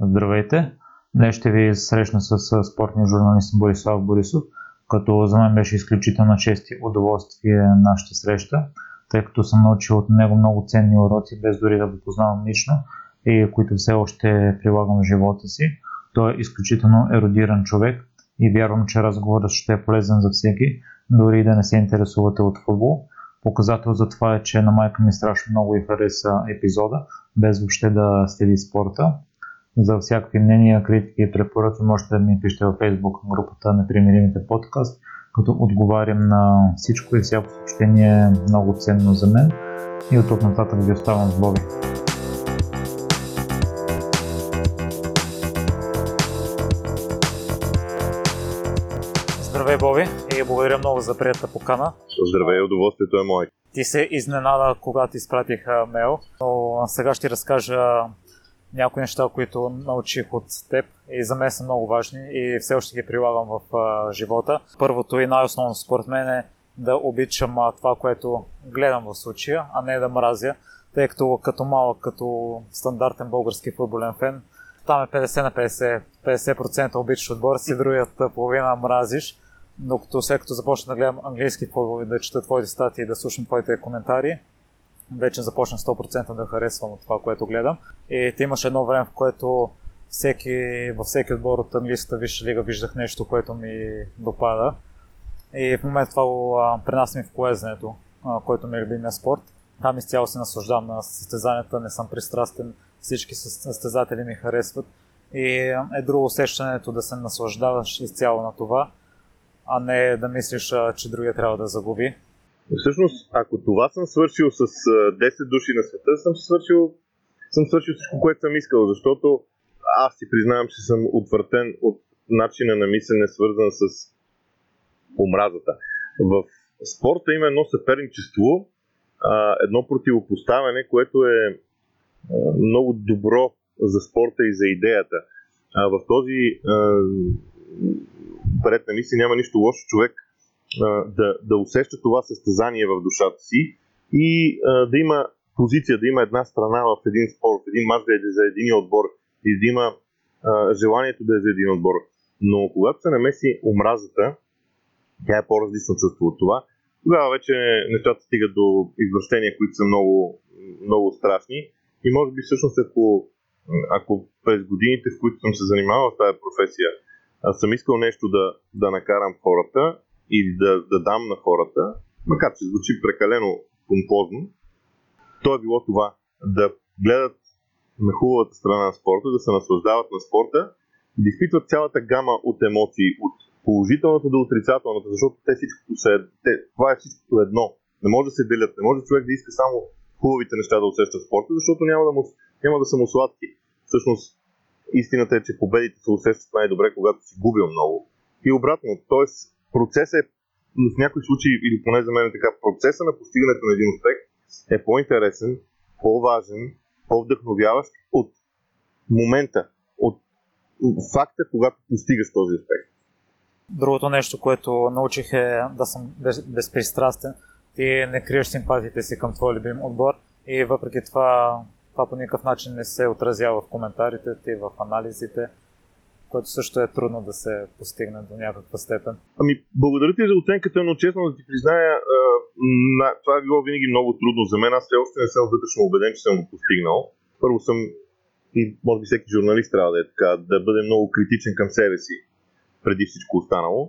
Здравейте! Днес ще ви срещна с спортния журналист Борислав Борисов, като за мен беше изключително чест и удоволствие нашата среща, тъй като съм научил от него много ценни уроци, без дори да го познавам лично и които все още прилагам в живота си. Той е изключително еродиран човек и вярвам, че разговорът ще е полезен за всеки, дори да не се интересувате от футбол. Показател за това е, че на майка ми страшно много и хареса епизода, без въобще да следи спорта. За всякакви мнения, критики и препоръки можете да ми пишете във Facebook групата Непримиримите подкаст, като отговарям на всичко и всяко съобщение е много ценно за мен. И от тук нататък ви оставам с Боби. Здравей, Боби, и благодаря много за приятата покана. Здравей, удоволствието е мое. Ти се изненада, когато изпратих мейл, но сега ще разкажа някои неща, които научих от теб и за мен са много важни и все още ги прилагам в а, живота. Първото и най-основно според мен е да обичам а, това, което гледам в случая, а не да мразя, тъй като като малък, като стандартен български футболен фен, там е 50 на 50, 50% обичаш отбора си, другата половина мразиш. Докато след като започна да гледам английски футбол и да чета твоите статии и да слушам твоите коментари, вече започна 100% да харесвам от това, което гледам. И те имаше едно време, в което всеки, във всеки отбор от английската висша лига виждах нещо, което ми допада. И в момента това го пренасям в поезането, който ми е любимия спорт. Там изцяло се наслаждавам на състезанията, не съм пристрастен, всички състезатели ми харесват. И е друго усещането да се наслаждаваш изцяло на това, а не да мислиш, че другия трябва да загуби. Всъщност, ако това съм свършил с 10 души на света, съм свършил, съм свършил всичко, което съм искал, защото аз си признавам, че съм отвъртен от начина на мислене, свързан с омразата. В спорта има едно съперничество, едно противопоставяне, което е много добро за спорта и за идеята. В този пред на мисли няма нищо лошо човек да, да усеща това състезание в душата си и да има позиция, да има една страна в един спор, в един мач да е за един отбор и да има желанието да е за един отбор. Но когато се намеси омразата, тя е по-различно чувство от това, тогава вече нещата стигат до извращения, които са много, много страшни. И може би всъщност, ако, ако през годините, в които съм се занимавал с тази професия, съм искал нещо да, да накарам хората, или да, да дам на хората, макар че звучи прекалено помпозно, то е било това да гледат на хубавата страна на спорта, да се наслаждават на спорта и да изпитват цялата гама от емоции, от положителната до отрицателната, защото те всичкото са, те, това е всичкото едно. Не може да се делят, не може човек да иска само хубавите неща да усеща спорта, защото няма да, му, няма да са му сладки. Всъщност, истината е, че победите се усещат най-добре, когато си губил много. И обратно, т.е процесът е в някои случаи, или поне за мен е така, процеса на постигането на един успех е по-интересен, по-важен, по-вдъхновяващ от момента, от факта, когато постигаш този успех. Другото нещо, което научих е да съм безпристрастен. Ти не криеш симпатиите си към твой любим отбор и въпреки това това по никакъв начин не се отразява в коментарите ти, в анализите което също е трудно да се постигне до някаква степен. Ами, благодаря ти за оценката, но честно да ти призная, това е било винаги много трудно за мен. Аз все още не съм вътрешно убеден, че съм го постигнал. Първо съм и може би всеки журналист трябва да е така, да бъде много критичен към себе си преди всичко останало.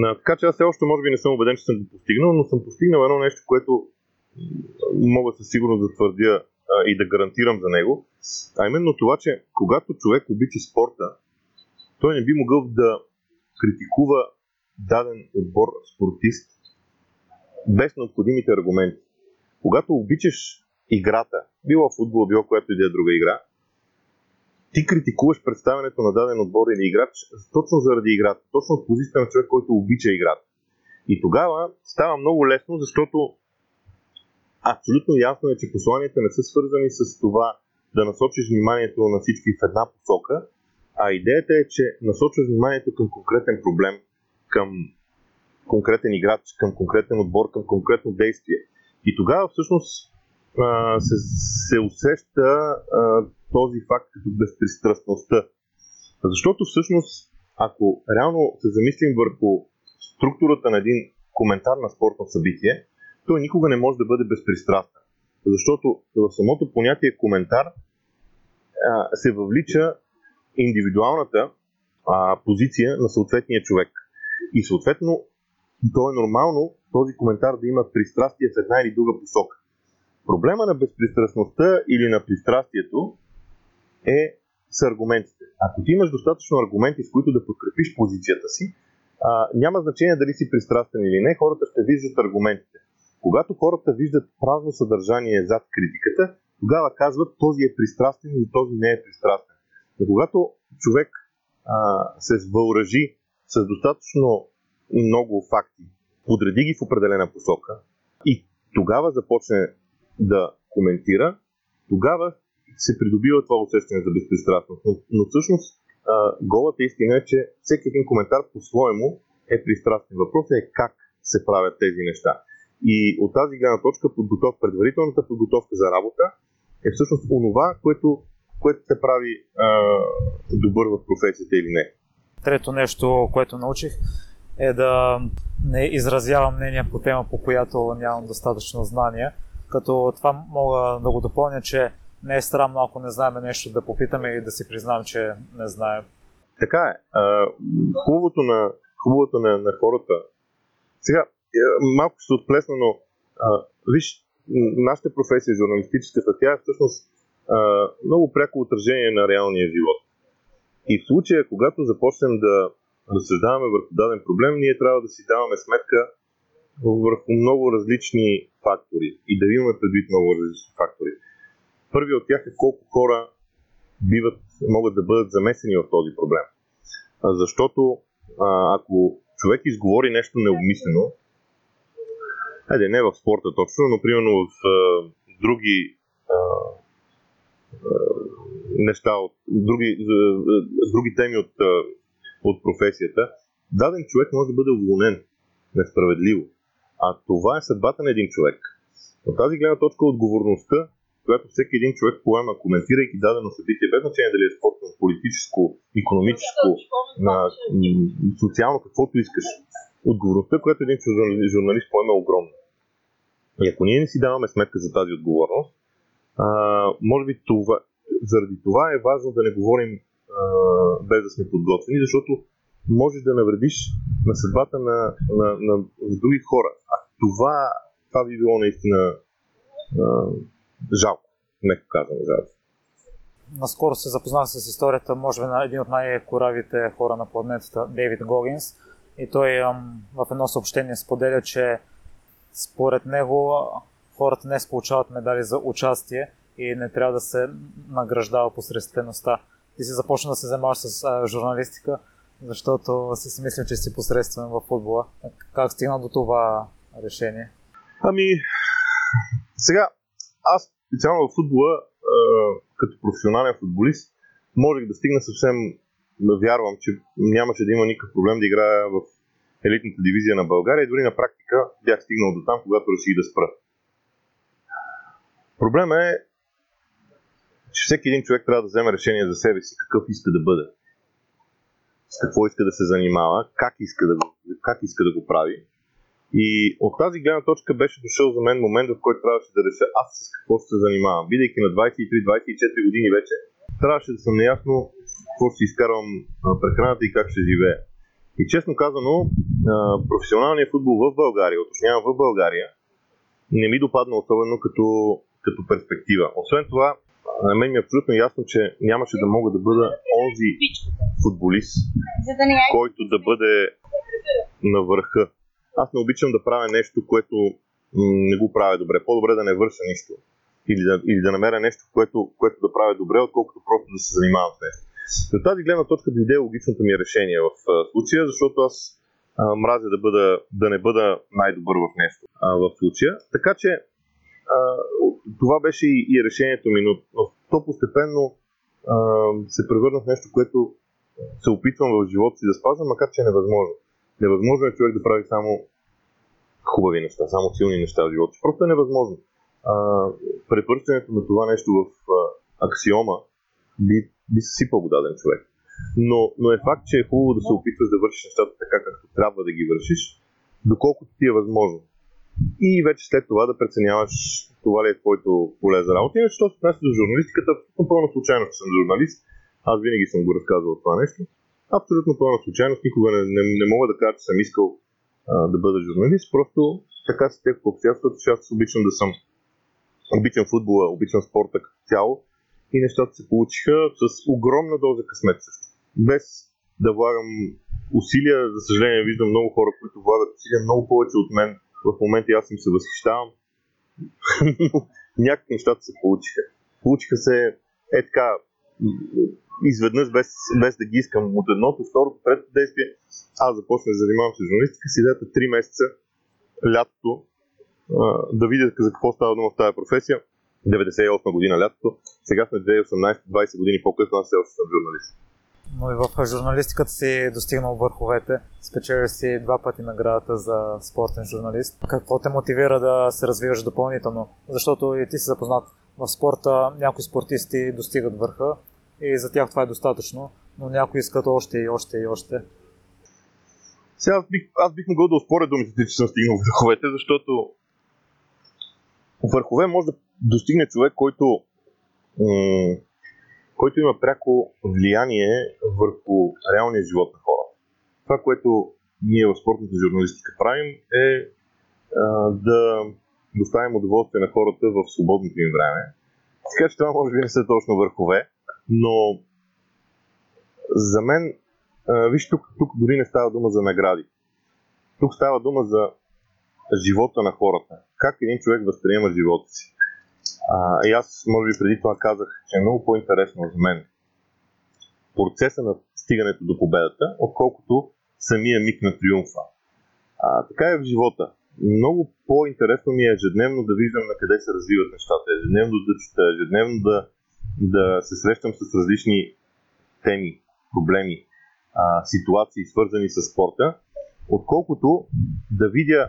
На, така че аз все още може би не съм убеден, че съм го постигнал, но съм постигнал едно нещо, което мога със сигурност да твърдя а, и да гарантирам за него. А именно това, че когато човек обича спорта, той не би могъл да критикува даден отбор спортист без необходимите аргументи. Когато обичаш играта, било футбол, било която и да е друга игра, ти критикуваш представянето на даден отбор или играч точно заради играта, точно от позицията на човек, който обича играта. И тогава става много лесно, защото абсолютно ясно е, че посланията не са свързани с това да насочиш вниманието на всички в една посока, а идеята е, че насочва вниманието към конкретен проблем, към конкретен играч, към конкретен отбор, към конкретно действие. И тогава всъщност а, се, се усеща а, този факт като безпристрастността. Защото всъщност, ако реално се замислим върху структурата на един коментар на спортно събитие, той никога не може да бъде безпристрастен. Защото в самото понятие коментар а, се въвлича индивидуалната а, позиция на съответния човек. И съответно, то е нормално този коментар да има пристрастие в една или друга посока. Проблема на безпристрастността или на пристрастието е с аргументите. Ако ти имаш достатъчно аргументи, с които да подкрепиш позицията си, а, няма значение дали си пристрастен или не, хората ще виждат аргументите. Когато хората виждат празно съдържание зад критиката, тогава казват този е пристрастен или този не е пристрастен. Но когато човек а, се въоръжи с достатъчно много факти, подреди ги в определена посока и тогава започне да коментира, тогава се придобива това усещане за безпристрастност. Но, но всъщност а, голата истина е, че всеки един коментар по-своему е пристрастен. Въпросът е как се правят тези неща. И от тази гледна точка подготов, предварителната подготовка за работа е всъщност онова, което, което се прави а, добър в професията или не. Трето нещо, което научих е да не изразявам мнение по тема, по която нямам достатъчно знания. Като това мога да го допълня, че не е странно, ако не знаем нещо, да попитаме и да си признаем, че не знаем. Така е. А, хубавото на, хубавото на, на хората. Сега, е, малко ще отплесна, но а, виж, нашата професия, журналистическата, тя е всъщност а, много пряко отражение на реалния живот. И в случая, когато започнем да разсъждаваме върху даден проблем, ние трябва да си даваме сметка върху много различни фактори и да имаме предвид много различни фактори. Първият от тях е колко хора биват, могат да бъдат замесени в този проблем. Защото а, ако човек изговори нещо необмислено, Айде, не в спорта точно, но примерно в а, други а, неща, от, други, а, други теми от, от професията, даден човек може да бъде уволнен несправедливо. А това е съдбата на един човек. От тази гледна точка отговорността, която всеки един човек поема, коментирайки дадено събитие, без значение дали е спортно, политическо, економическо, на, социално, каквото искаш, отговорността, която един журналист поема е огромна. И ако ние не си даваме сметка за тази отговорност, а, може би това, заради това е важно да не говорим а, без да сме подготвени, защото можеш да навредиш на съдбата на, на, на, на други хора. А това, това би било наистина жалко. Нека казвам жалко. Наскоро се запознах с историята, може би, на един от най-коравите хора на планетата, Дейвид Гогинс. И той в едно съобщение споделя, че според него хората не получават медали за участие и не трябва да се награждава посредствеността. Ти си започна да се занимаваш с а, журналистика, защото си си мислил, че си посредствен в футбола. Как стигна до това решение? Ами, сега, аз специално в футбола, като професионален футболист, можех да стигна съвсем, вярвам, че нямаше да има никакъв проблем да играя в елитната дивизия на България и дори на практика бях стигнал до там, когато реших да спра. Проблема е, че всеки един човек трябва да вземе решение за себе си какъв иска да бъде. С какво иска да се занимава, как иска да го, как иска да го прави. И от тази гледна точка беше дошъл за мен момент, в който трябваше да реша аз с какво ще се занимавам. Бидейки на 23-24 години вече, трябваше да съм неясно какво ще изкарвам прехраната и как ще живея. И честно казано, професионалният футбол в България, уточнявам в България, не ми допадна особено като, като перспектива. Освен това, на мен ми е абсолютно ясно, че нямаше да мога да бъда онзи футболист, който да бъде на върха. Аз не обичам да правя нещо, което не го правя добре. По-добре да не върша нищо. Или да, или да намеря нещо, което, което да правя добре, отколкото просто да се занимавам с нещо. От тази гледна точка дойде логичното ми решение в случая, защото аз а, мразя да, бъда, да не бъда най-добър в нещо а, в случая. Така че това беше и, решението ми, но, то постепенно а, се превърна в нещо, което се опитвам в живота си да спазвам, макар че е невъзможно. Невъзможно е човек да прави само хубави неща, само силни неща в живота си. Просто е невъзможно. Препръщането на това нещо в а, аксиома би, би съсипал даден човек. Но, но е факт, че е хубаво да се опитваш да вършиш нещата така, както трябва да ги вършиш, доколкото ти е възможно. И вече след това да преценяваш това ли е твоето поле за работа. Иначе, що се отнася за журналистиката, абсолютно пълна случайност, съм журналист. Аз винаги съм го разказвал това нещо. Абсолютно пълна случайност. Никога не, не, не мога да кажа, че съм искал а, да бъда журналист. Просто така се тех обстоятелствата, че аз обичам да съм. Обичам футбола, обичам спорта като цяло. И нещата се получиха с огромна доза късмет също. Без да влагам усилия, за съжаление виждам много хора, които влагат усилия много повече от мен. В момента аз им се възхищавам някакви нещата се получиха. Получиха се е така, изведнъж, без, без да ги искам от едното, второто, третото действие. Аз започнах да занимавам с журналистика с идеята 3 месеца, лятото, да видя за какво става дума в тази професия. 98 година лятото, сега сме 2018, 20 години по-късно, аз все още съм журналист но и в журналистиката си достигнал върховете. Спечели си два пъти наградата за спортен журналист. Какво те мотивира да се развиваш допълнително? Защото и ти си запознат в спорта, някои спортисти достигат върха и за тях това е достатъчно, но някои искат още и още и още. Сега аз бих, аз бих могъл да успоря думите, че съм стигнал върховете, защото върхове може да достигне човек, който м- който има пряко влияние върху реалния живот на хората. Това, което ние в спортната журналистика правим е а, да доставим удоволствие на хората в свободното им време. Така че това може би не са точно върхове, но за мен, а, виж, тук, тук дори не става дума за награди. Тук става дума за живота на хората. Как един човек възприема живота си. А, и аз, може би, преди това казах, че е много по-интересно за мен процеса на стигането до победата, отколкото самия миг на триумфа. А, така е в живота. Много по-интересно ми е ежедневно да виждам на къде се развиват нещата, ежедневно да чета, ежедневно да, да се срещам с различни теми, проблеми, а, ситуации, свързани с спорта, отколкото да видя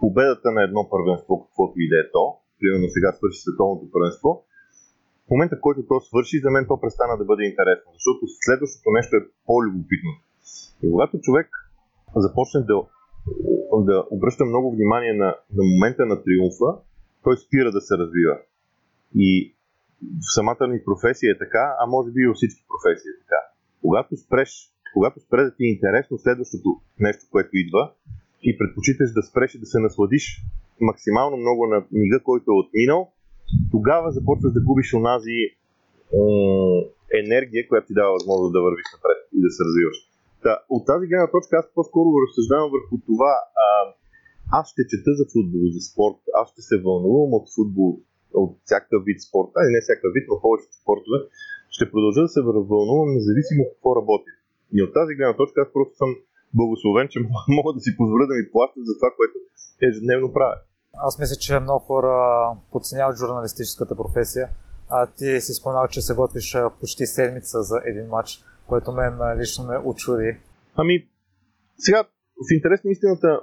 победата на едно първенство, каквото и да е то, примерно сега свърши световното първенство, в момента, в който то свърши, за мен то престана да бъде интересно, защото следващото нещо е по-любопитно. И когато човек започне да, да обръща много внимание на, на момента на триумфа, той спира да се развива. И в самата ми професия е така, а може би и във всички професии е така. Когато спреш, когато спре да ти е интересно следващото нещо, което идва, и предпочиташ да спреш и да се насладиш максимално много на мига, който е отминал, тогава започваш да губиш онази е, енергия, която ти дава възможност да вървиш напред и да се развиваш. Та, от тази гледна точка аз по-скоро разсъждавам върху това. А, аз ще чета за футбол, за спорт, аз ще се вълнувам от футбол, от всякакъв вид спорт, а не всякакъв вид, но повечето спортове, ще продължа да се вълнувам независимо какво работя. И от тази гледна точка аз просто съм благословен, че мога да си позволя да ми плащат за това, което ежедневно правя. Аз мисля, че много хора подценяват журналистическата професия. А ти си споменал, че се готвиш почти седмица за един матч, което мен лично ме очуди. Ами, сега, в интерес на истината,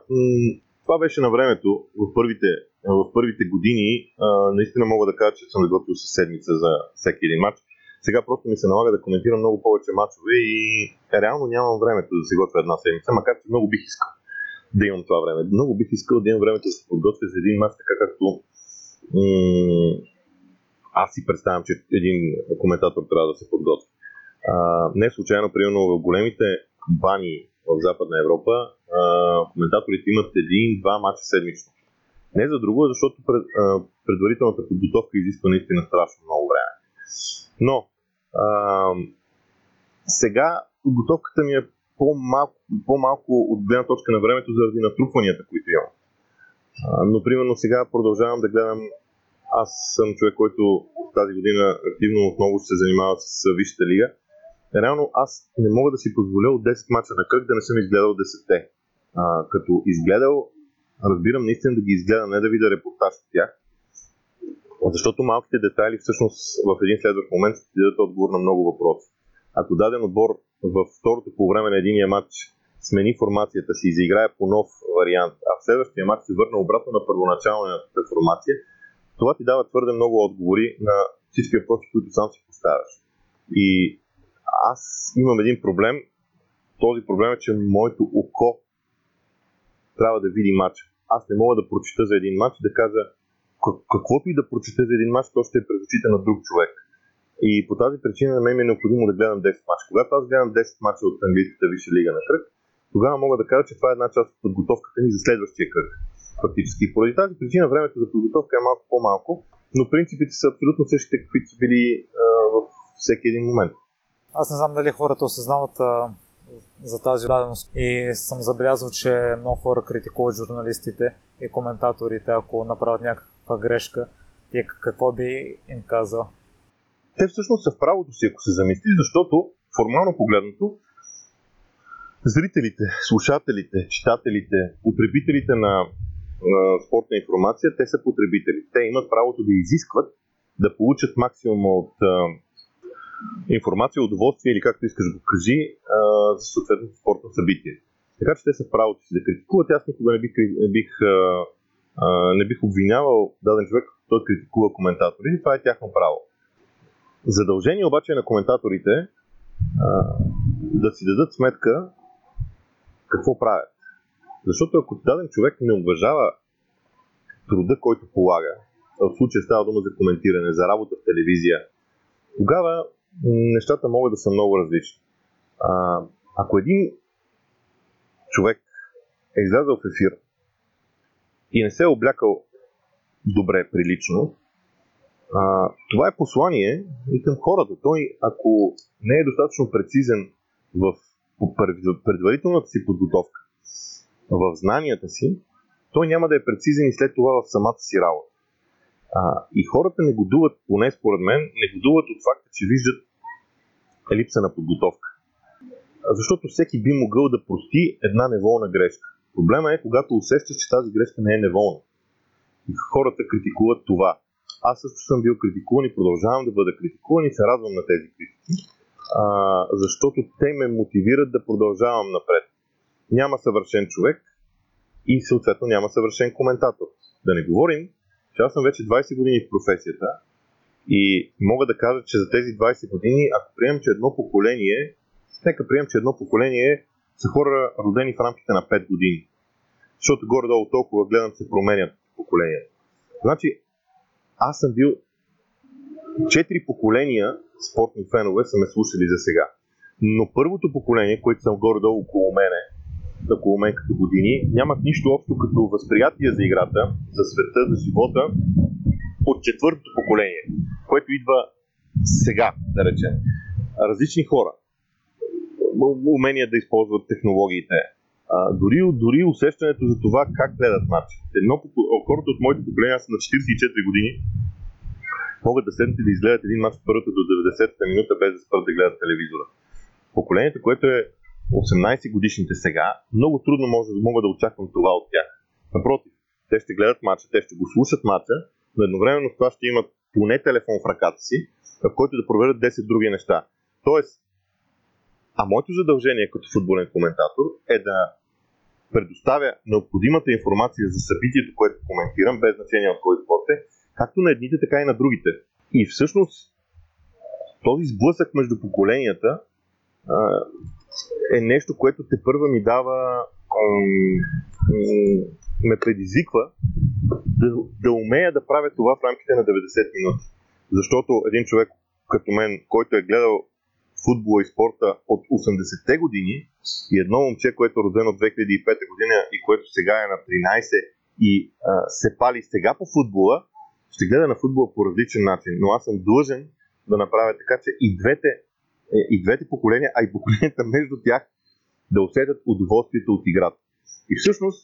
това беше на времето, в първите, в първите години. наистина мога да кажа, че съм готвил с седмица за всеки един матч. Сега просто ми се налага да коментирам много повече матчове и реално нямам времето да се готвя една седмица, макар че много бих искал да имам това време. Много бих искал да имам времето да се подготвя за един мач, така както м- аз си представям, че един коментатор трябва да се подготви. А, не случайно, примерно в големите компании в Западна Европа, а, коментаторите имат един-два мача седмично. Не за друго, защото пред, а, предварителната подготовка изисква наистина страшно много време. Но а, сега подготовката ми е по-малко, по-малко от гледна точка на времето заради натрупванията, които имам. Но примерно сега продължавам да гледам. Аз съм човек, който тази година активно отново ще се занимава с Висшата лига. Реално аз не мога да си позволя от 10 мача на кръг да не съм изгледал 10-те. А, като изгледал, разбирам наистина да ги изгледа, не да видя репортаж от тях. Защото малките детайли всъщност в един следващ момент ще дадат отговор на много въпроси. Ако даден отбор във второто по време на единия матч смени формацията си и заиграе по нов вариант, а в следващия матч се върна обратно на първоначалната формация, това ти дава твърде много отговори на всички въпроси, които сам си поставяш. И аз имам един проблем. Този проблем е, че моето око трябва да види матча. Аз не мога да прочита за един матч и да кажа каквото и да прочета за един матч, то ще е през очите на друг човек. И по тази причина на мен ми е необходимо да гледам 10 мача. Когато аз гледам 10 мача от английската висша лига на кръг, тогава мога да кажа, че това е една част от подготовката ни за следващия кръг. Фактически. Поради тази причина времето за подготовка е малко по-малко, но принципите са абсолютно същите, каквито са били а, във всеки един момент. Аз не знам дали хората осъзнават а, за тази даденост и съм забелязал, че много хора критикуват журналистите и коментаторите, ако направят някаква грешка. Ти какво би им казал? те всъщност са в правото си, ако се замисли, защото формално погледнато зрителите, слушателите, читателите, потребителите на, на спортна информация, те са потребители. Те имат правото да изискват да получат максимум от а, информация, удоволствие или както искаш го кажи за съответното спортно събитие. Така че те са в правото си да критикуват. Аз никога не бих, не бих, а, не бих обвинявал даден човек, който критикува коментатори. Това е тяхно право. Задължение обаче на коментаторите а, да си дадат сметка какво правят. Защото ако даден човек не уважава труда, който полага, в случая става дума за коментиране, за работа в телевизия, тогава нещата могат да са много различни. А, ако един човек е излязъл в ефир и не се е облякал добре, прилично, а, това е послание и към хората. Той, ако не е достатъчно прецизен в предварителната си подготовка, в знанията си, той няма да е прецизен и след това в самата си работа. А, и хората не годуват, поне според мен, не годуват от факта, че виждат липса на подготовка. Защото всеки би могъл да прости една неволна грешка. Проблема е, когато усещаш, че тази грешка не е неволна. И хората критикуват това. Аз също съм бил критикуван и продължавам да бъда критикуван и се радвам на тези критики, а, защото те ме мотивират да продължавам напред. Няма съвършен човек и съответно няма съвършен коментатор. Да не говорим, че аз съм вече 20 години в професията и мога да кажа, че за тези 20 години, ако приемем, че едно поколение, нека приемем, че едно поколение са хора родени в рамките на 5 години. Защото горе-долу толкова гледам се променят поколенията. Значи, аз съм бил четири поколения спортни фенове са ме слушали за сега. Но първото поколение, което съм горе-долу около мене, около мен като години, нямат нищо общо като възприятие за играта, за света, за живота от четвъртото поколение, което идва сега, да речем. Различни хора. Умения да използват технологиите. А, дори, дори усещането за това как гледат матч едно, хората от моето поколение, аз съм на 44 години, могат да седнат и да изгледат един мач от първата до 90-та минута без да спрат да гледат телевизора. Поколението, което е 18 годишните сега, много трудно може, мога да очаквам това от тях. Напротив, те ще гледат мача, те ще го слушат мача, но едновременно с това ще имат поне телефон в ръката си, в който да проверят 10 други неща. Тоест, а моето задължение като футболен коментатор е да предоставя необходимата информация за събитието, което коментирам, без значение от кой спорт е, както на едните, така и на другите. И всъщност този сблъсък между поколенията е нещо, което те първа ми дава, ме предизвиква да, да умея да правя това в рамките на 90 минути. Защото един човек като мен, който е гледал футбола и спорта от 80-те години и едно момче, което е родено от 2005 година и което сега е на 13 и а, се пали сега по футбола, ще гледа на футбола по различен начин. Но аз съм длъжен да направя така, че и двете, е, и двете поколения, а и поколенията между тях да усетят удоволствието от играта. И всъщност,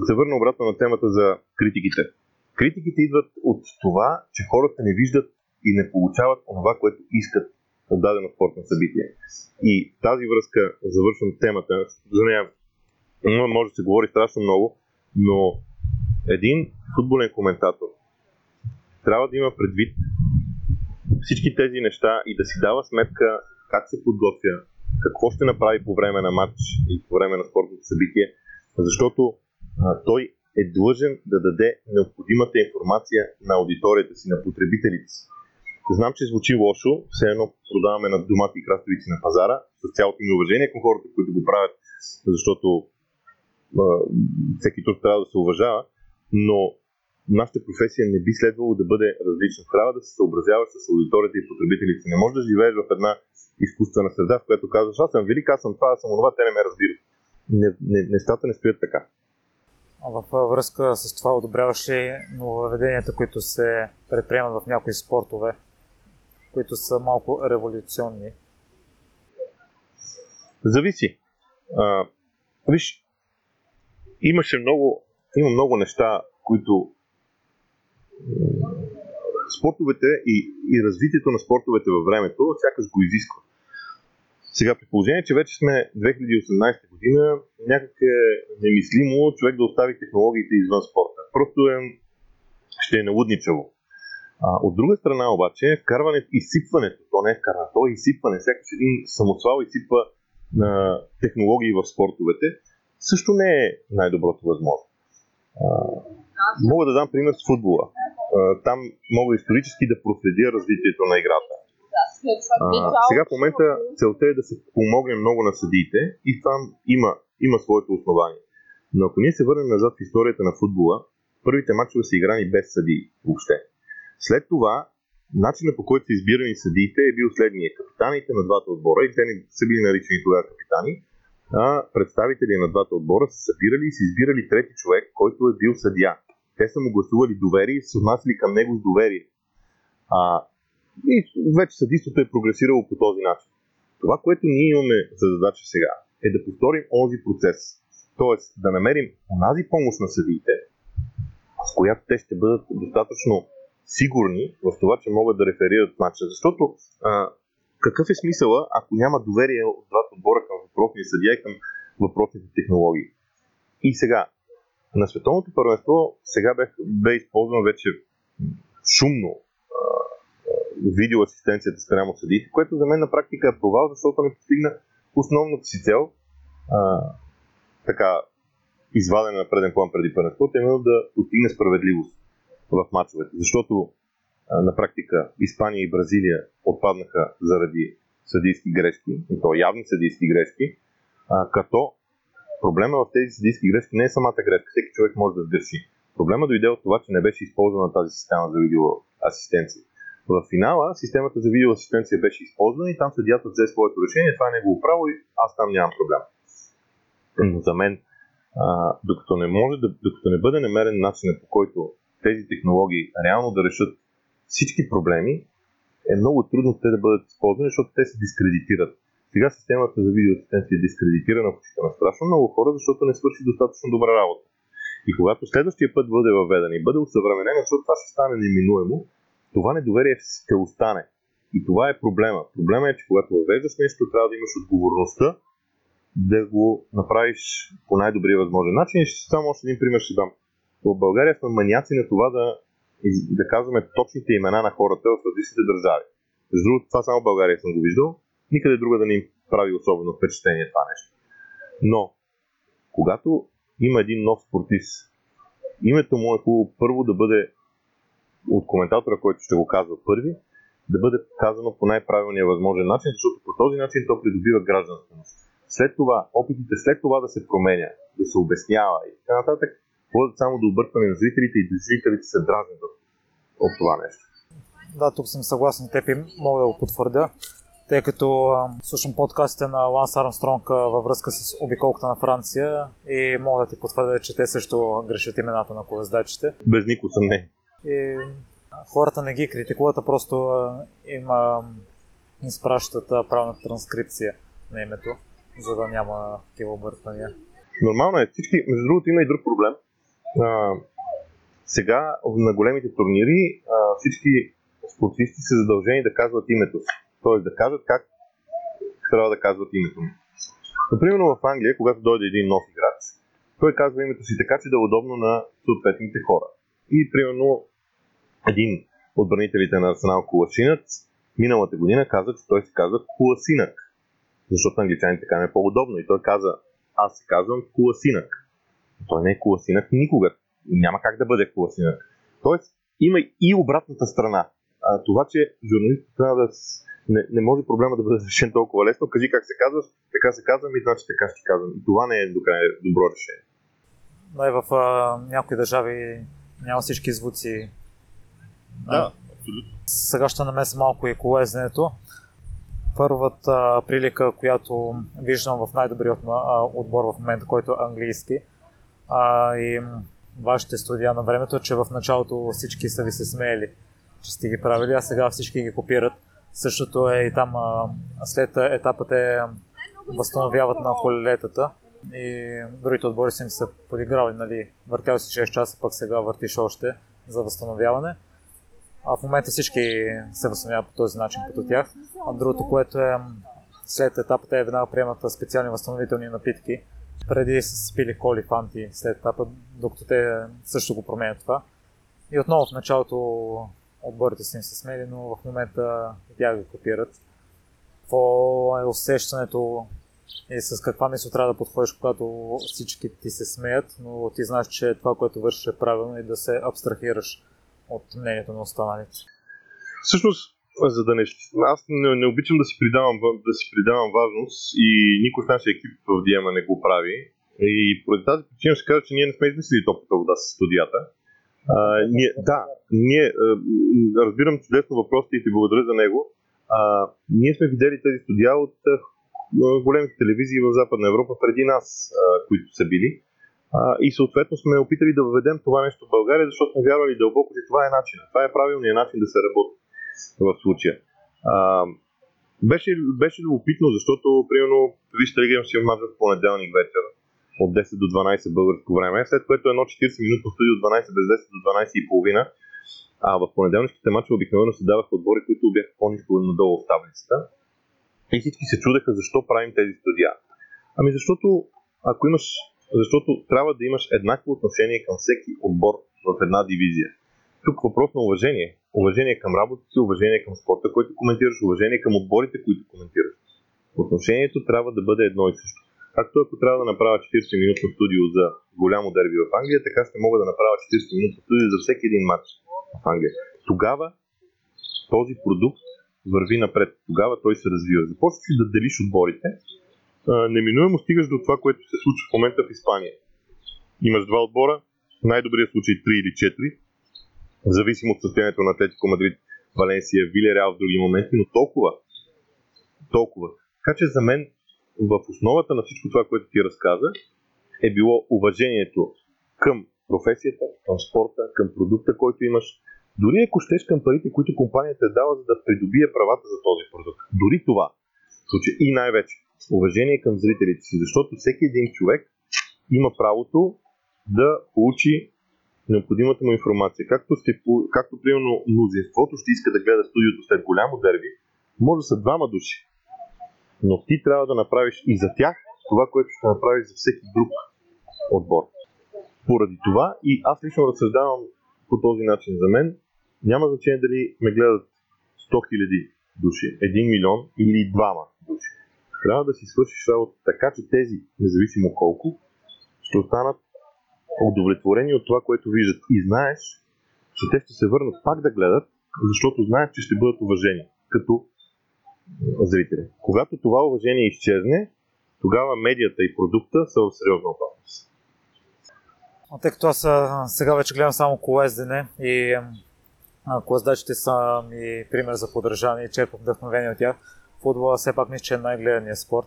да се върна обратно на темата за критиките. Критиките идват от това, че хората не виждат и не получават това, което искат от дадено спортно събитие. И тази връзка завършвам темата. За нея може да се говори страшно много, но един футболен коментатор трябва да има предвид всички тези неща и да си дава сметка как се подготвя, какво ще направи по време на матч и по време на спортното събитие, защото а, той е длъжен да даде необходимата информация на аудиторията си, на потребителите си. Знам, че звучи лошо, все едно продаваме на домати и краставици на пазара, с цялото ми уважение към хората, които го правят, защото а, всеки тук трябва да се уважава, но нашата професия не би следвало да бъде различна. Трябва да се съобразяваш с аудиторията и потребителите. Не можеш да живееш в една изкуствена среда, в която казваш, аз съм велик, аз съм това, аз съм това, те не ме разбират. Не, не, нещата не стоят така. В връзка с това одобряваш ли нововведенията, които се предприемат в някои спортове, които са малко революционни? Зависи. А, виж, имаше много, има много неща, които спортовете и, и развитието на спортовете във времето сякаш го изисква. Сега при положение, че вече сме 2018 година, някак е немислимо човек да остави технологиите извън спорта. Просто е, ще е налудничаво. А, от друга страна обаче, вкарването, изсипването, то не е вкарване, то е изсипване, сякаш един самосвал изсипва на технологии в спортовете, също не е най-доброто възможно. А, мога да дам пример с футбола. А, там мога исторически да проследя развитието на играта. А, сега в момента целта е да се помогне много на съдиите и това има, има своето основание. Но ако ние се върнем назад в историята на футбола, първите мачове са играни без съдии въобще. След това, начинът по който са избирани съдиите е бил следния. Капитаните на двата отбора, и те не са били наричани тогава капитани, а представители на двата отбора са събирали и са избирали трети човек, който е бил съдия. Те са му гласували доверие и са отнасяли към него с доверие. А, и вече съдиството е прогресирало по този начин. Това, което ние имаме за задача сега, е да повторим онзи процес. Тоест да намерим онази помощ на съдиите, с която те ще бъдат достатъчно сигурни в това, че могат да реферират матча. Защото а, какъв е смисъла, ако няма доверие от двата отбора към въпросния съдия и към въпросните технологии? И сега, на световното първенство сега бе, бе използван вече шумно видеоасистенцията спрямо съдиите, което за мен на практика е провал, защото не постигна основната си цел, а, така извадена на преден план преди първенството, именно да постигне справедливост в мачовете. Защото на практика Испания и Бразилия отпаднаха заради съдийски грешки, и то явни съдийски грешки, като проблема в тези съдийски грешки не е самата грешка, всеки човек може да сгреши. Проблема дойде от това, че не беше използвана тази система за видеоасистенция. В финала системата за видеоасистенция беше използвана и там съдията взе своето решение, това е негово право и аз там нямам проблем. Но за мен, а, докато не може докато не бъде намерен начинът по който тези технологии реално да решат всички проблеми, е много трудно те да бъдат използвани, защото те се дискредитират. Сега системата за видеоасистенция е дискредитирана в очите на страшно много хора, защото не свърши достатъчно добра работа. И когато следващия път бъде въведен и бъде усъвременен, защото това ще стане неминуемо, това недоверие ще остане. И това е проблема. Проблема е, че когато въвеждаш нещо, трябва да имаш отговорността да го направиш по най-добрия възможен начин. И ще само още един пример ще дам. В България сме маняци на това да, да казваме точните имена на хората в различните държави. Между другото, това само в България съм го виждал. Никъде друга да не им прави особено впечатление това нещо. Но, когато има един нов спортист, името му е хубаво първо да бъде от коментатора, който ще го казва първи, да бъде казано по най-правилния възможен начин, защото по този начин то придобива гражданственост. След това, опитите след това да се променя, да се обяснява и така нататък, водят само до объркване на зрителите и зрителите се дразнят от това нещо. Да, тук съм съгласен с теб и мога да го потвърдя, тъй като слушам подкастите на Ланс Армстронг във връзка с обиколката на Франция и мога да ти потвърдя, че те също грешат имената на колездачите. Без нико съмнение. И хората не ги критикуват, а просто им изпращат правилна транскрипция на името, за да няма такива обърквания. Нормално е. Всички, между другото, има и друг проблем. А, сега на големите турнири а, всички спортисти са задължени да казват името си. Тоест да кажат как трябва да казват името му. Например, в Англия, когато дойде един нов играч, той казва името си така, че да е удобно на съответните хора. И примерно един от бранителите на Арсенал Куласинец миналата година каза, че той се казва Куласинък. Защото англичаните така е по-удобно. И той каза, аз се казвам Куласинък. Той не е класинък никога. Няма как да бъде класинък. Тоест, има и обратната страна. А, това, че журналистът трябва да не, не може проблема да бъде решен толкова лесно. Кажи как се казваш, така се казвам и значи така ще казвам. И това не е добро решение. Да, и в а, някои държави няма всички звуци. Да, абсолютно. Сега ще намеся малко и колезнето. Първата прилика, която виждам в най-добрия отбор в момента, който е английски, а, и вашите студия на времето, че в началото всички са ви се смеели, че сте ги правили, а сега всички ги копират. Същото е и там, а, след етапът е възстановяват на колелетата и другите отбори са им се подиграли, нали, въртял си 6 часа, пък сега въртиш още за възстановяване. А в момента всички се възстановяват по този начин като тях. А другото, което е след етапа, те веднага приемат специални възстановителни напитки. Преди са спили коли фанти след етапа, докато те също го променят това. И отново в началото отборите са им се смели, но в момента тя ги копират. Какво е усещането и с каква мисъл трябва да подходиш, когато всички ти се смеят, но ти знаеш, че това, което вършиш е правилно и да се абстрахираш от мнението на останалите. Всъщност, за да не... Аз не, не обичам да си, придавам, да си придавам важност и никой в нашия екип в Диема не го прави. И поради тази причина ще кажа, че ние не сме измислили топлата вода с студията. А, ние, да, ние разбирам чудесно въпросите и ти благодаря за него. А, ние сме видели тези студия от големите телевизии в Западна Европа преди нас, а, които са били. А, и съответно сме опитали да въведем това нещо в България, защото сме вярвали дълбоко, че това е начин. Това е правилният начин да се работи в случая. А, беше, беше любопитно, защото, примерно, вижте, Лига си мач в понеделник вечер от 10 до 12 българско време, след което едно 40 минутно студио от 12 без 10 до 12 и половина, а в понеделничките мачове обикновено се даваха отбори, които бяха по-низко надолу в таблицата. И всички се чудеха защо правим тези студия. Ами защото ако имаш защото трябва да имаш еднакво отношение към всеки отбор в една дивизия. Тук въпрос на уважение. Уважение към работата си, уважение към спорта, който коментираш, уважение към отборите, които коментираш. Отношението трябва да бъде едно и също. Както ако трябва да направя 40 минутно студио за голямо дерби в Англия, така ще мога да направя 40 минутно студио за всеки един матч в Англия. Тогава този продукт върви напред. Тогава той се развива. Започваш да делиш отборите неминуемо стигаш до това, което се случва в момента в Испания. Имаш два отбора, в най-добрия случай 3 или 4, в зависимо от състоянието на Атлетико Мадрид, Валенсия, Вилереал в други моменти, но толкова. Толкова. Така че за мен в основата на всичко това, което ти разказа, е било уважението към професията, към спорта, към продукта, който имаш, дори ако щеш към парите, които компанията е дала, за да придобие правата за този продукт. Дори това. Случай и най-вече уважение към зрителите си, защото всеки един човек има правото да получи необходимата му информация. Както, ще, както примерно мнозинството ще иска да гледа студиото след голямо дерби, може да са двама души. Но ти трябва да направиш и за тях това, което ще направиш за всеки друг отбор. Поради това и аз лично разсъждавам по този начин за мен. Няма значение дали ме гледат 100 000 души, 1 милион или двама души трябва да си свършиш работа така, че тези, независимо колко, ще останат удовлетворени от това, което виждат. И знаеш, че те ще се върнат пак да гледат, защото знаят, че ще бъдат уважени като зрители. Когато това уважение изчезне, тогава медията и продукта са в сериозна опасност. Тъй като аз сега вече гледам само колездене и колездачите са ми пример за поддържане и черпам вдъхновение от тях футбола все пак мисля, че е най-гледания спорт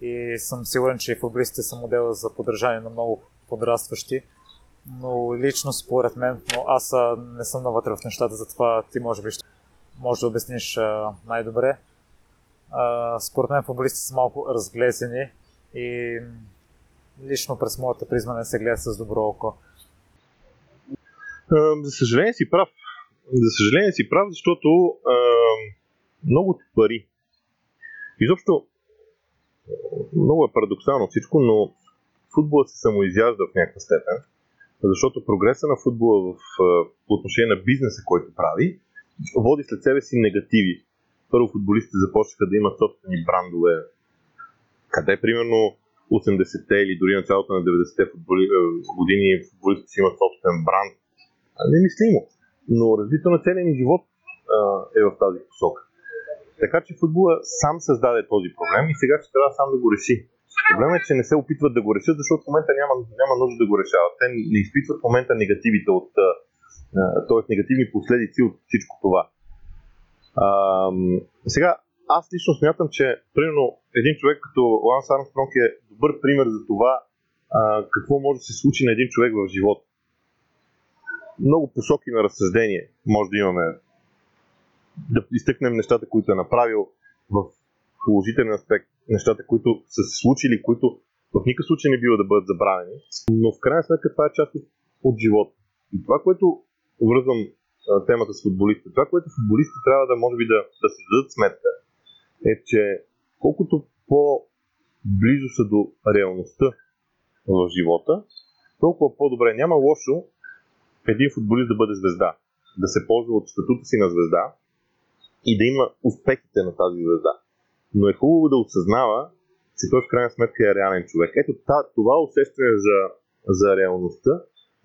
и съм сигурен, че футболистите са модела за поддържание на много подрастващи. Но лично според мен, но аз не съм навътре в нещата, затова ти може би ще може да обясниш най-добре. според мен футболистите са малко разглезени и лично през моята призма не се гледа с добро око. За съжаление си прав. За съжаление си прав, защото а, много пари Изобщо, много е парадоксално всичко, но футболът се самоизяжда в някаква степен, защото прогреса на футбола в, по отношение на бизнеса, който прави, води след себе си негативи. Първо футболистите започнаха да имат собствени брандове, къде примерно 80-те или дори началото на 90-те футболи, години футболистите си имат собствен бранд. Немислимо. Но развито на целия ни живот а, е в тази посока. Така че футбола сам създаде този проблем и сега ще трябва сам да го реши. Проблемът е, че не се опитват да го решат, защото в момента няма, няма нужда да го решават. Те не изпитват в момента негативите от, т.е. негативни последици от всичко това. А, сега, аз лично смятам, че примерно един човек като Ланс Армстронг е добър пример за това а, какво може да се случи на един човек в живота. Много посоки на разсъждение може да имаме. Да изтъкнем нещата, които е направил в положителен аспект, нещата, които са се случили, които в никакъв случай не бива да бъдат забравени, но в крайна сметка това е част от, от живота. И това, което връзвам темата с футболистите, това, което футболистите трябва да може би да, да си дадат сметка, е, че колкото по-близо са до реалността в живота, толкова по-добре. Няма лошо един футболист да бъде звезда, да се ползва от статута си на звезда и да има успехите на тази звезда. Но е хубаво да осъзнава, че той в крайна сметка е реален човек. Ето това усещане за, за реалността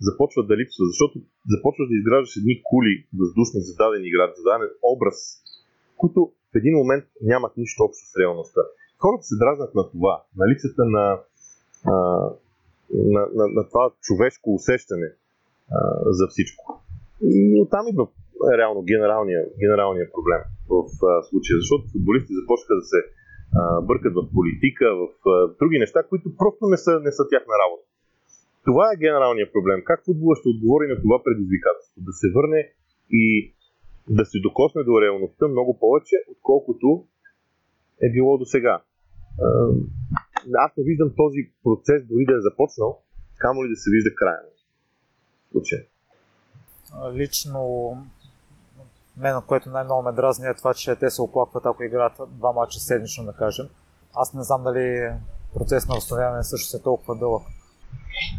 започва да липсва, защото започваш да изграждаш едни кули въздушни за даден играч, за даден образ, които в един момент нямат нищо общо с реалността. Хората се дразнат на това, на липсата на, а, на, на, на това човешко усещане а, за всичко. И оттам идва реално генералния, генералния проблем в а, случая, защото футболисти започнаха да се а, бъркат в политика, в а, други неща, които просто не са, не са тяхна работа. Това е генералният проблем. Как футбола ще отговори на това предизвикателство? Да се върне и да се докосне до реалността много повече, отколкото е било до сега. Аз не виждам този процес дори да е започнал, камо ли да се вижда края Лично мен, което най-много ме дразни е това, че те се оплакват, ако играят два мача седмично, да кажем. Аз не знам дали процес на възстановяване също е толкова дълъг.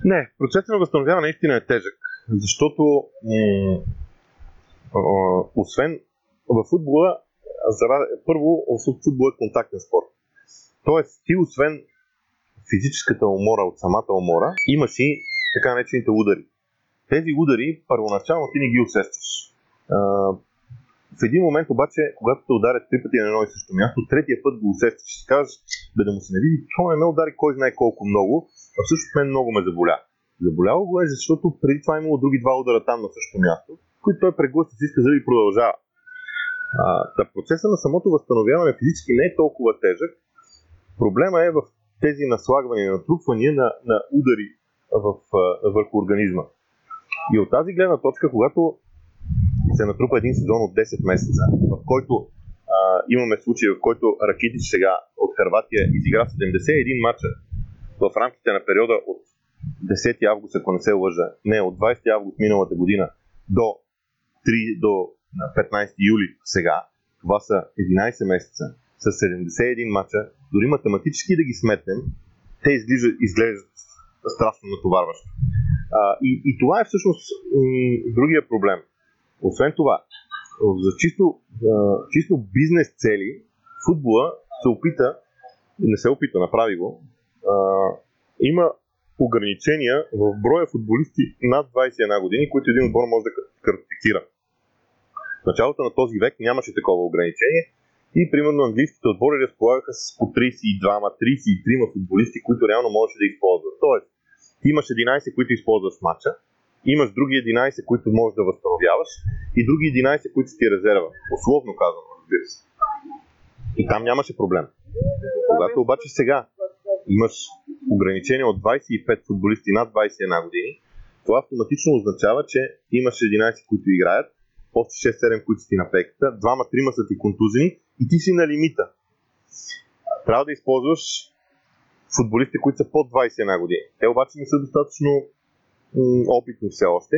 Не, процесът на възстановяване наистина е тежък, защото м- освен в футбола, първо в футбола е контактен спорт. Тоест, ти освен физическата умора от самата умора, имаш и така наречените удари. Тези удари, първоначално ти не ги усещаш. В един момент обаче, когато те ударят три пъти на едно и също място, третия път го усещаш и си кажеш, бе да му се не види, то не ме удари кой знае колко много, а всъщност мен много ме заболя. Заболяло го е, защото преди това е имало други два удара там на същото място, които той преглъща си иска и продължава. А, та процеса на самото възстановяване физически не е толкова тежък. Проблема е в тези наслагвания, натрупвания на, на удари в, върху организма. И от тази гледна точка, когато се натрупа един сезон от 10 месеца, в който а, имаме случай, в който Ракитич сега от Харватия изигра 71 мача в рамките на периода от 10 август, ако не се лъжа, не, от 20 август миналата година до, 3, до 15 юли сега, това са 11 месеца, с 71 мача, дори математически да ги сметнем, те изглеждат, изглеждат страшно натоварващо. А, и, и това е всъщност м- другия проблем. Освен това, за чисто, чисто бизнес цели, футбола се опита, не се опита, направи го, има ограничения в броя футболисти над 21 години, които един отбор може да картифицира. В началото на този век нямаше такова ограничение и примерно английските отбори разполагаха с по 32-33 футболисти, които реално можеше да използват. Тоест, ти имаш 11, които използваш в матча, имаш други 11, които можеш да възстановяваш и други 11, които си резерва. Условно казано, разбира се. И там нямаше проблем. Когато обаче сега имаш ограничение от 25 футболисти над 21 години, това автоматично означава, че имаш 11, които играят, после 6-7, които си на пеката, двама-трима са ти контузени и ти си на лимита. Трябва да използваш футболисти, които са под 21 години. Те обаче не са достатъчно опитни все още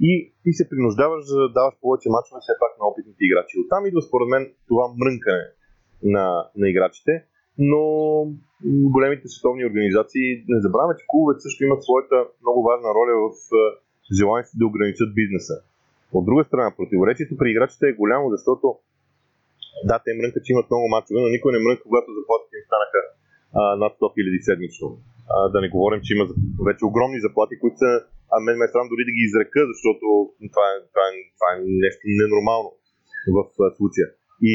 и ти се принуждаваш да даваш повече мачове все пак на опитните играчи. Оттам идва според мен това мрънкане на, на играчите, но големите световни организации, не забравяме, че клубовете също имат своята много важна роля в желанието да ограничат бизнеса. От друга страна, противоречието при играчите е голямо, защото да, те мрънкат, че имат много мачове, но никой не мрънка, когато заплатите им станаха а, над 100 000 седмично. А, да не говорим, че има вече огромни заплати, които са, а мен ме е срам дори да ги изрека, защото това е, това е, това е нещо ненормално в случая. И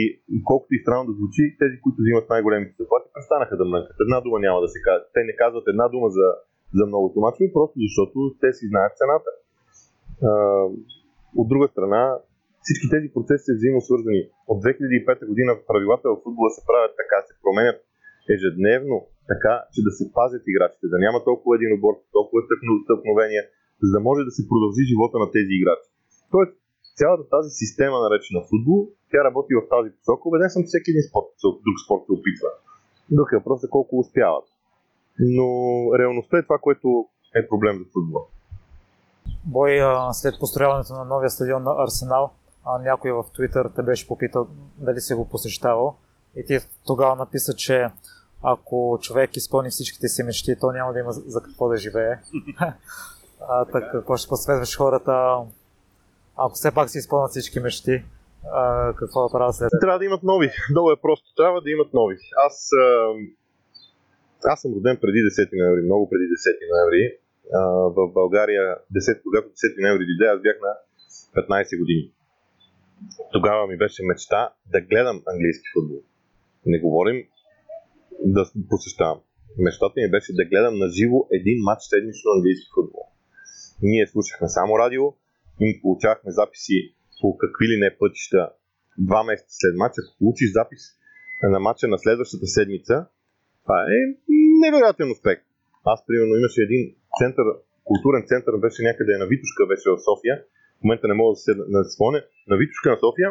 колкото и странно да звучи, тези, които взимат най-големите заплати, престанаха да мрънкат. Една дума няма да се казва. Те не казват една дума за, за многото мачове, просто защото те си знаят цената. А, от друга страна, всички тези процеси са взаимно свързани. От 2005 година правилата в футбола се правят така, се променят ежедневно, така, че да се пазят играчите, да няма толкова един обор, толкова стъпновения, за да може да се продължи живота на тези играчи. Тоест, цялата тази система, наречена футбол, тя работи в тази посока. Убеден съм, всеки един спорт, друг спорт се опитва. Друг е въпрос е колко успяват. Но реалността е това, което е проблем за футбола. Бой, след построяването на новия стадион на Арсенал, някой в Твитър те беше попитал дали си го посещавал. И ти тогава написа, че ако човек изпълни всичките си мечти, то няма да има за какво да живее. а, така, какво ще посветваш хората, ако все пак си изпълнят всички мечти, а, какво да правят след Трябва да имат нови. Долу е просто. Трябва да имат нови. Аз, а, аз съм роден преди 10 ноември, много преди 10 ноември. В България, 10, когато 10 ноември дойде, аз бях на 15 години. Тогава ми беше мечта да гледам английски футбол. Не говорим да посещавам. Мечтата ми беше да гледам на живо един матч седмично английски футбол. Ние слушахме само радио, и получавахме записи по какви ли не пътища два месеца след матча. Ако получиш запис на матча на следващата седмица, това е невероятен успех. Аз, примерно, имаше един център, културен център, беше някъде на Витушка, беше в София. В момента не мога да се спомня. На Витушка на София,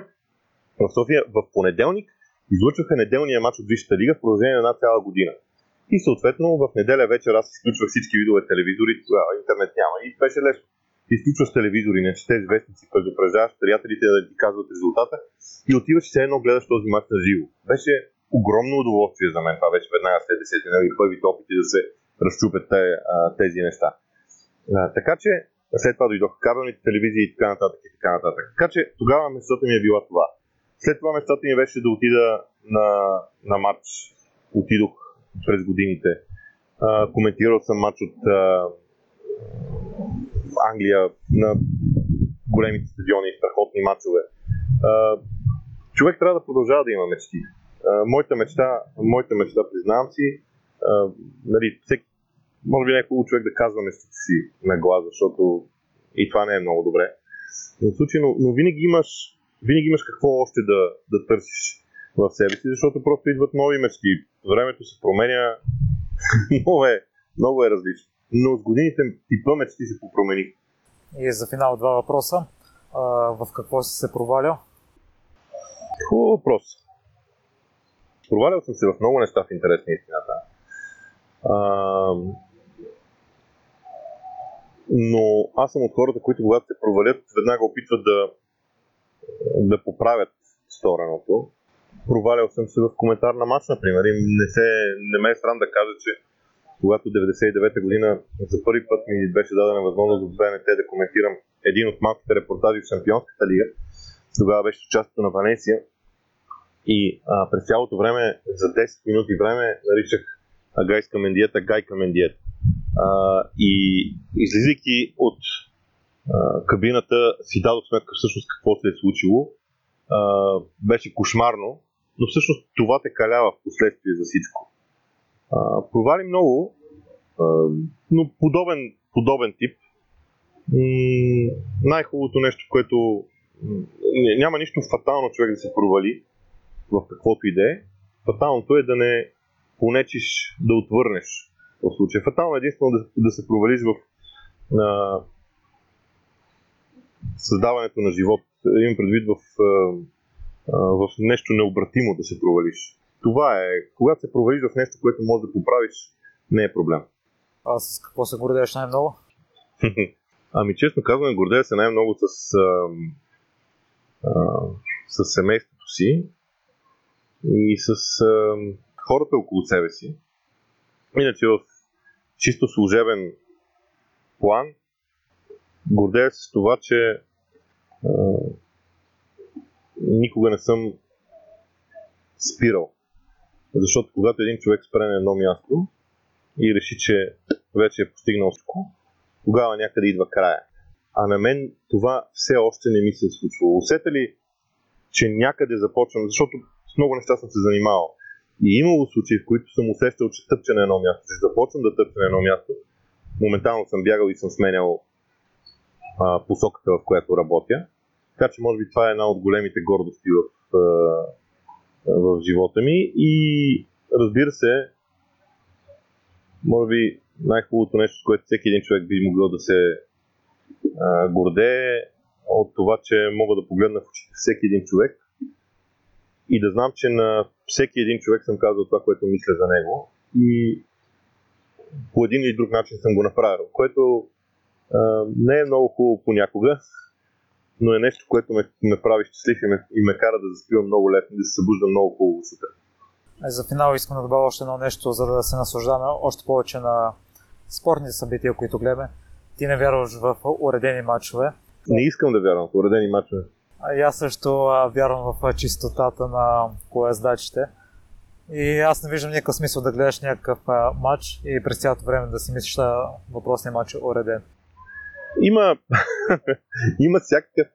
в София в понеделник излъчваха неделния матч от Висшата лига в продължение на една цяла година. И съответно в неделя вечер аз изключвах всички видове телевизори, тогава интернет няма и беше лесно. Изключваш телевизори, не четеш вестници, предупреждаваш приятелите да ти казват резултата и отиваш все едно гледаш този матч на живо. Беше огромно удоволствие за мен. Това беше веднага след 10 нали, първите опити да се разчупят тези неща. А, така че след това дойдоха кабелните телевизии и така нататък и така нататък. Така че тогава мечтата ми е била това. След това мечтата ми беше да отида на, на матч. Отидох през годините. А, коментирал съм матч от а, Англия на големите стадиони страхотни матчове. А, човек трябва да продължава да има мечти. А, моята мечта, моята мечта, признавам си, а, нали, всеки, може би не е хубаво човек да казва мечтите си на глас, защото и това не е много добре. В случай, но, но винаги имаш винаги имаш какво още да, да търсиш в себе си, защото просто идват нови мечти. Времето се променя, много, е, много е различно. Но с годините типа мечти се попромени. И за финал два въпроса. А, в какво си се провалял? Хубав въпрос. Провалял съм се в много неща в интерес на истината. А, но аз съм от хората, които когато се провалят, веднага опитват да да поправят стореното. Провалял съм се в коментар на матч, например, и не, се, не ме е срам да кажа, че когато 99-та година за първи път ми беше дадена възможност в БНТ да коментирам един от малките репортажи в Шампионската лига, тогава беше участието на Ванесия и а, през цялото време, за 10 минути време, наричах Гай Камендиета Гай Камендиета. А, и излизайки от кабината си дадох сметка всъщност какво се е случило. А, беше кошмарно, но всъщност това те калява в последствие за всичко. А, провали много, а, но подобен, подобен тип. М- най-хубавото нещо, което няма нищо фатално човек да се провали в каквото и да е. Фаталното е да не понечиш да отвърнеш в случая. Фатално е единствено да, да се провалиш в а, създаването на живот. Имам предвид в, в нещо необратимо да се провалиш. Това е, когато се провалиш в нещо, което можеш да поправиш, не е проблем. А с какво се гордееш най-много? ами честно казвам, гордея се най-много с, а, а, с семейството си и с а, хората около себе си. Иначе в чисто служебен план гордея се с това, че никога не съм спирал Защото когато един човек спре на едно място и реши, че вече е постигнал всичко, тогава някъде идва края. А на мен това все още не ми се е случвало. Усета ли, че някъде започвам, защото с много неща съм се занимавал. И имало случаи, в които съм усещал, че тъпча на едно място, че започвам да тъпча на едно място, моментално съм бягал и съм сменял посоката, в която работя. Така че може би това е една от големите гордости в, в живота ми. И разбира се, може би най-хубавото нещо, с което всеки един човек би могъл да се а, гордее от това, че мога да погледна в очите всеки един човек и да знам, че на всеки един човек съм казал това, което мисля за него и по един или друг начин съм го направил, което а, не е много хубаво понякога, но е нещо, което ме, ме прави щастлив и ме, и ме кара да заспивам много лесно и да се събужда много хубаво сутрин. За финал искам да добавя още едно нещо, за да се наслаждаме още повече на спортните събития, които гледаме. Ти не вярваш в уредени матчове. Не искам да вярвам в уредени матчове. Аз също вярвам в чистотата на колездачите. И аз не виждам никакъв смисъл да гледаш някакъв матч и през цялото време да си мислиш, че въпросният матч е уреден. Има, има всякакъв,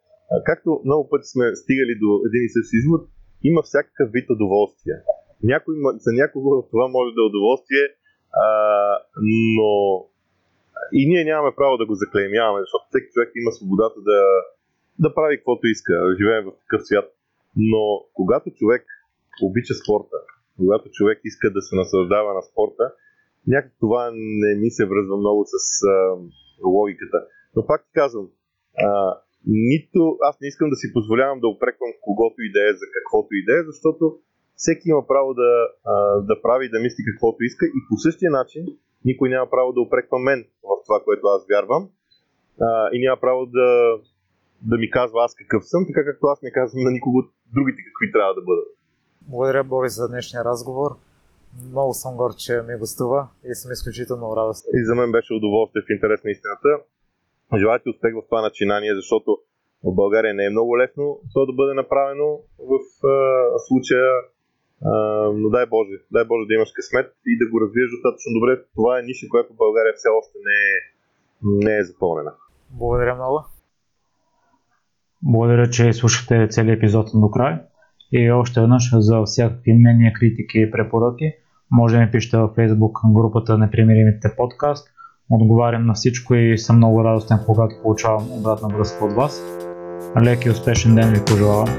както много пъти сме стигали до един и същи извод, има всякакъв вид удоволствие. Някой, за някого това може да е удоволствие, а, но и ние нямаме право да го заклеймяваме, защото всеки човек има свободата да, да прави каквото иска, живеем в такъв свят. Но когато човек обича спорта, когато човек иска да се наслаждава на спорта, някак това не ми се връзва много с а, логиката. Но пак ти казвам, а, нито аз не искам да си позволявам да опреквам когото и да е за каквото и да е, защото всеки има право да, а, да прави и да мисли каквото иска и по същия начин никой няма право да опреква мен в това, което аз вярвам а, и няма право да, да ми казва аз какъв съм, така както аз не казвам на никого другите какви трябва да бъдат. Благодаря, Боби, за днешния разговор. Много съм гор, че ми гостува и съм изключително радостен. И за мен беше удоволствие в интерес на истината. Желая ти успех в това начинание, защото в България не е много лесно то да бъде направено в а, случая но дай Боже, дай Боже да имаш късмет и да го развиеш достатъчно добре. Това е ниша, която в България все още не е, не е запълнена. Благодаря много. Благодаря, че слушахте целият епизод до край. И още веднъж за всякакви мнения, критики и препоръки може да ми пишете във Facebook групата Непримиримите подкаст. Отговарям на всичко и съм много радостен, когато получавам обратна връзка от вас. Лек и успешен ден ви пожелавам.